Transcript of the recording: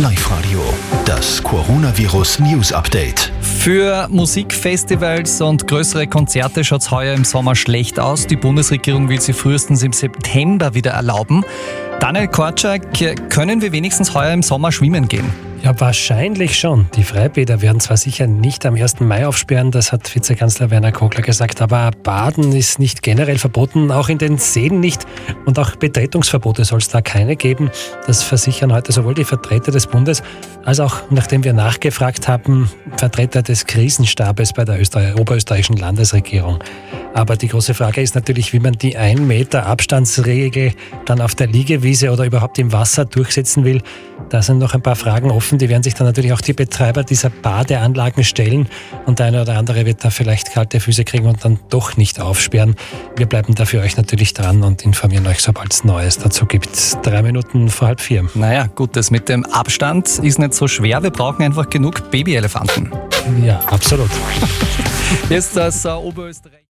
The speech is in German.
Live Radio, das Coronavirus News Update. Für Musikfestivals und größere Konzerte schaut es heuer im Sommer schlecht aus. Die Bundesregierung will sie frühestens im September wieder erlauben. Daniel Korczak, können wir wenigstens heuer im Sommer schwimmen gehen? Ja, wahrscheinlich schon. Die Freibäder werden zwar sicher nicht am 1. Mai aufsperren, das hat Vizekanzler Werner Kogler gesagt, aber Baden ist nicht generell verboten, auch in den Seen nicht und auch Betretungsverbote soll es da keine geben. Das versichern heute sowohl die Vertreter des Bundes als auch, nachdem wir nachgefragt haben, Vertreter des Krisenstabes bei der Öster oberösterreichischen Landesregierung. Aber die große Frage ist natürlich, wie man die 1 Meter Abstandsregel dann auf der Liegewiese oder überhaupt im Wasser durchsetzen will. Da sind noch ein paar Fragen offen. Die werden sich dann natürlich auch die Betreiber dieser Badeanlagen stellen. Und der eine oder andere wird da vielleicht kalte Füße kriegen und dann doch nicht aufsperren. Wir bleiben da für euch natürlich dran und informieren euch, sobald es Neues dazu gibt. Drei Minuten vor halb vier. Naja, gut, das mit dem Abstand ist nicht so schwer. Wir brauchen einfach genug Babyelefanten. Ja, absolut. Jetzt das äh, Oberösterreich.